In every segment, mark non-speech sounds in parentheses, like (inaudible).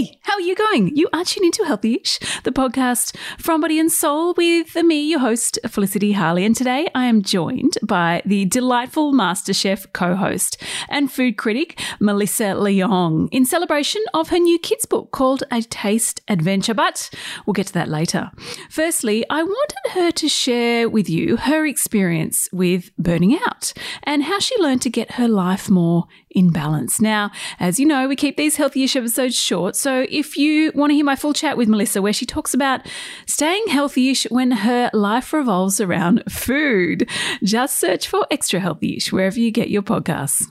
Hey, how are you going? You are tuning into Healthyish, the podcast from Body and Soul with me, your host, Felicity Harley. And today I am joined by the delightful MasterChef co host and food critic, Melissa Leong, in celebration of her new kids' book called A Taste Adventure. But we'll get to that later. Firstly, I wanted her to share with you her experience with burning out and how she learned to get her life more in balance. Now, as you know, we keep these Healthyish episodes short. So if you want to hear my full chat with Melissa, where she talks about staying healthy ish when her life revolves around food, just search for Extra Healthy ish wherever you get your podcasts.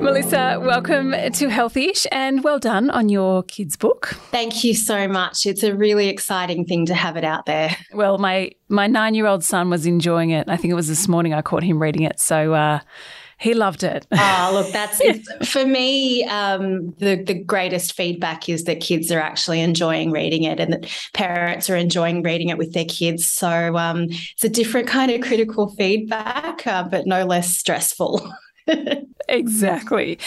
Melissa, welcome to Healthyish and well done on your kids' book. Thank you so much. It's a really exciting thing to have it out there. Well, my my nine year old son was enjoying it. I think it was this morning I caught him reading it. So uh, he loved it. Oh, look, that's (laughs) for me. Um, the the greatest feedback is that kids are actually enjoying reading it, and that parents are enjoying reading it with their kids. So um, it's a different kind of critical feedback, uh, but no less stressful. (laughs) exactly.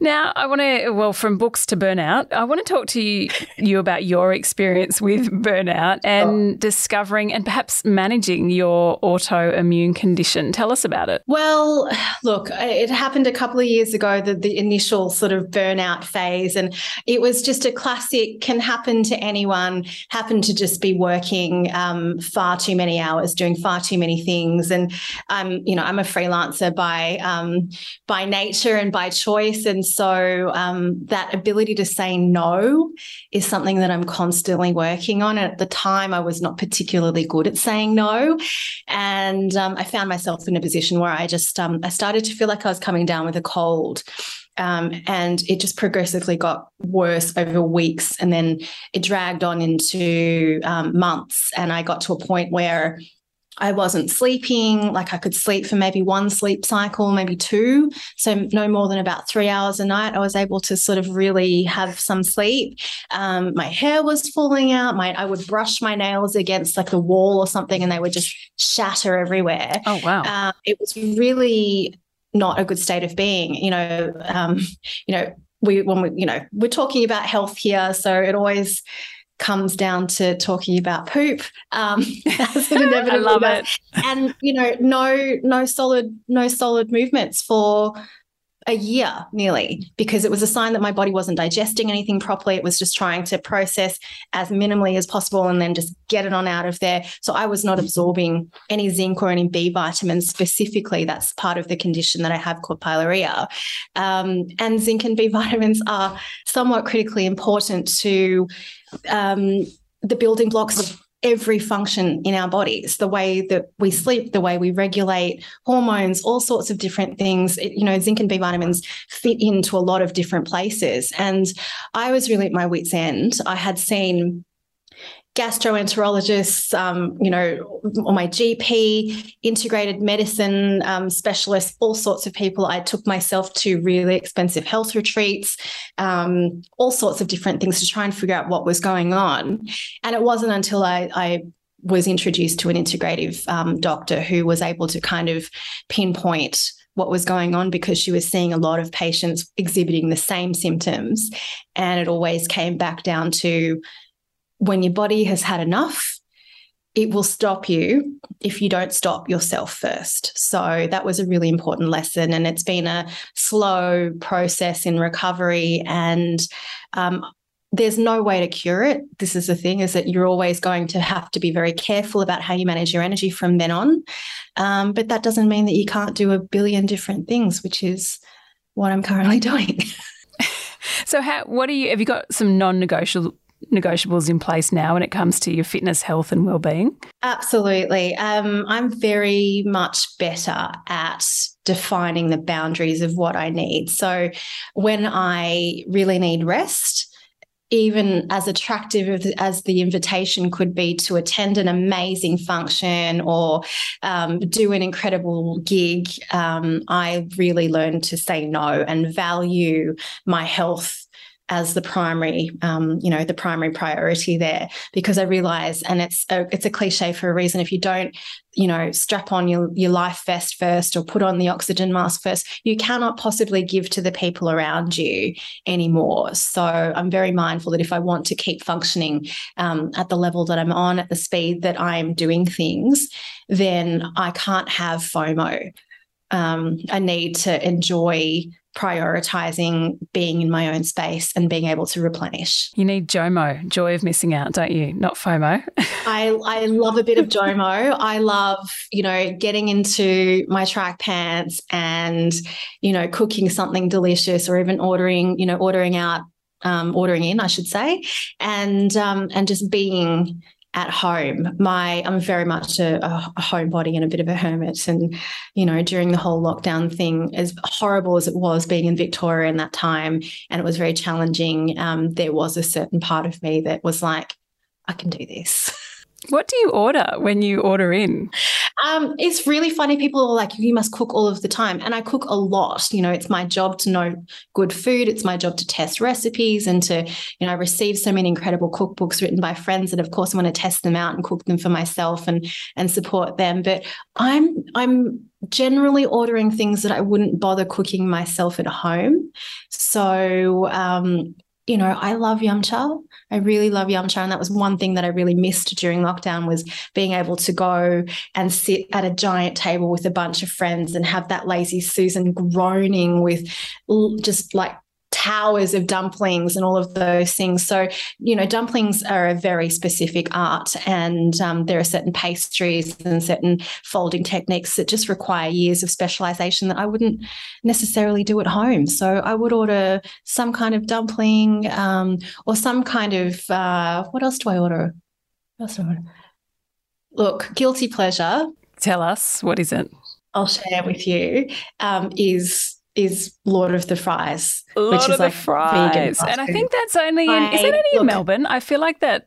Now, I want to, well, from books to burnout, I want to talk to you, you about your experience with burnout and oh. discovering and perhaps managing your autoimmune condition. Tell us about it. Well, look, it happened a couple of years ago, the, the initial sort of burnout phase. And it was just a classic, can happen to anyone, happen to just be working um, far too many hours, doing far too many things. And, I'm, um, you know, I'm a freelancer by, um, by nature and by choice. And so um, that ability to say no is something that I'm constantly working on. And at the time, I was not particularly good at saying no. And um, I found myself in a position where I just, um, I started to feel like I was coming down with a cold. Um, and it just progressively got worse over weeks and then it dragged on into um, months and i got to a point where I wasn't sleeping, like I could sleep for maybe one sleep cycle, maybe two. So, no more than about three hours a night. I was able to sort of really have some sleep. Um, my hair was falling out. My, I would brush my nails against like the wall or something and they would just shatter everywhere. Oh, wow. Uh, it was really not a good state of being. You know, um, you know, we, when we, you know, we're talking about health here. So, it always, comes down to talking about poop um (laughs) (laughs) I love it. and you know no no solid no solid movements for a year nearly because it was a sign that my body wasn't digesting anything properly. It was just trying to process as minimally as possible and then just get it on out of there. So I was not absorbing any zinc or any B vitamins specifically. That's part of the condition that I have called pyroluria. Um, and zinc and B vitamins are somewhat critically important to um, the building blocks of every function in our bodies the way that we sleep the way we regulate hormones all sorts of different things. It, you know zinc and b vitamins fit into a lot of different places. And i was really at my wits end. I had seen gastroenterologists, um, you know, or my GP, integrated medicine um, specialists, all sorts of people. I took myself to really expensive health retreats, um, all sorts of different things to try and figure out what was going on. And it wasn't until I, I was introduced to an integrative um, doctor who was able to kind of pinpoint what was going on because she was seeing a lot of patients exhibiting the same symptoms. And it always came back down to when your body has had enough, it will stop you if you don't stop yourself first. So that was a really important lesson. And it's been a slow process in recovery. And um, there's no way to cure it. This is the thing is that you're always going to have to be very careful about how you manage your energy from then on. Um, but that doesn't mean that you can't do a billion different things, which is what I'm currently (laughs) doing. (laughs) so how what are you have you got some non-negotiable negotiables in place now when it comes to your fitness, health, and well-being? Absolutely. Um, I'm very much better at defining the boundaries of what I need. So when I really need rest, even as attractive as the invitation could be to attend an amazing function or um, do an incredible gig, um, I really learned to say no and value my health as the primary, um, you know, the primary priority there because I realize, and it's a, it's a cliche for a reason. If you don't, you know, strap on your your life vest first or put on the oxygen mask first, you cannot possibly give to the people around you anymore. So I'm very mindful that if I want to keep functioning um, at the level that I'm on, at the speed that I'm doing things, then I can't have FOMO. Um, I need to enjoy prioritizing being in my own space and being able to replenish. You need JOMO, joy of missing out, don't you? Not FOMO. (laughs) I, I love a bit of JOMO. I love, you know, getting into my track pants and, you know, cooking something delicious or even ordering, you know, ordering out um, ordering in, I should say, and um, and just being at home. My I'm very much a, a, homebody and a bit of a hermit. And you know, during the whole lockdown thing, as horrible as it was being in Victoria in that time, and it was very challenging. Um, there was a certain part of me that was like, I can do this. What do you order when you order in? Um, it's really funny. People are like, you must cook all of the time. And I cook a lot. You know, it's my job to know good food. It's my job to test recipes and to, you know, I receive so many incredible cookbooks written by friends. And of course, I want to test them out and cook them for myself and and support them. But I'm I'm generally ordering things that I wouldn't bother cooking myself at home. So um, you know, I love yum cha. I really love yum cha. And that was one thing that I really missed during lockdown was being able to go and sit at a giant table with a bunch of friends and have that lazy Susan groaning with just like towers of dumplings and all of those things. So, you know, dumplings are a very specific art, and um, there are certain pastries and certain folding techniques that just require years of specialization that I wouldn't necessarily do at home. So, I would order some kind of dumpling um, or some kind of uh, what else do I order? What else do I order? Look, guilty pleasure. Tell us what is it? I'll share with you. Um, is is Lord of the Fries, Lord which is like fries. And I think that's only in, is it only look, in Melbourne? I feel like that.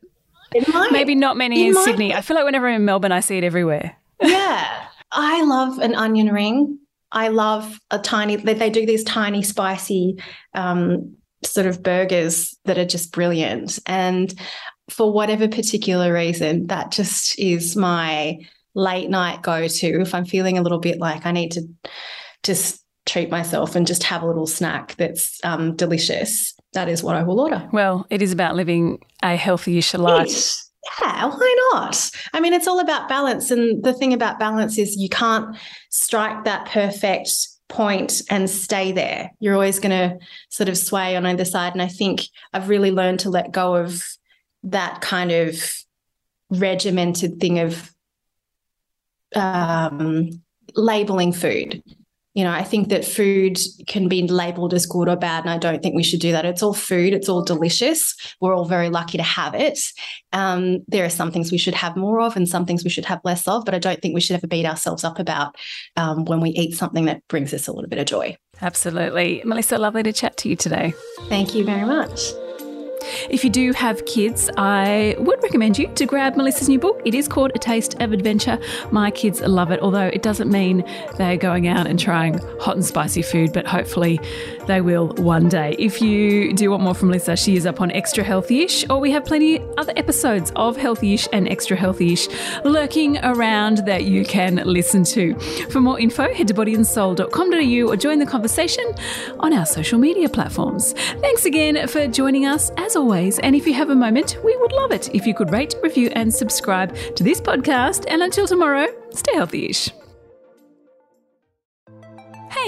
Might, maybe not many in Sydney. I feel like whenever I'm in Melbourne, I see it everywhere. yeah, I love an onion ring. I love a tiny. They, they do these tiny spicy um, sort of burgers that are just brilliant. And for whatever particular reason, that just is my late night go to. If I'm feeling a little bit like I need to just treat myself and just have a little snack that's um, delicious, that is what I will order. Well, it is about living a healthy-ish life. Yeah, why not? I mean, it's all about balance. And the thing about balance is you can't strike that perfect point and stay there. You're always going to sort of sway on either side. And I think I've really learned to let go of that kind of regimented thing of um, labeling food you know, I think that food can be labeled as good or bad, and I don't think we should do that. It's all food, it's all delicious. We're all very lucky to have it. Um, there are some things we should have more of, and some things we should have less of, but I don't think we should ever beat ourselves up about um, when we eat something that brings us a little bit of joy. Absolutely. Melissa, lovely to chat to you today. Thank you very much. If you do have kids, I would recommend you to grab Melissa's new book. It is called A Taste of Adventure. My kids love it, although it doesn't mean they're going out and trying hot and spicy food, but hopefully they will one day. If you do want more from Melissa, she is up on Extra Healthy-ish, or we have plenty other episodes of Healthy-ish and Extra Healthy-ish lurking around that you can listen to. For more info, head to bodyandsoul.com.au or join the conversation on our social media platforms. Thanks again for joining us as always. And if you have a moment, we would love it if you could rate, review, and subscribe to this podcast. And until tomorrow, stay healthy ish.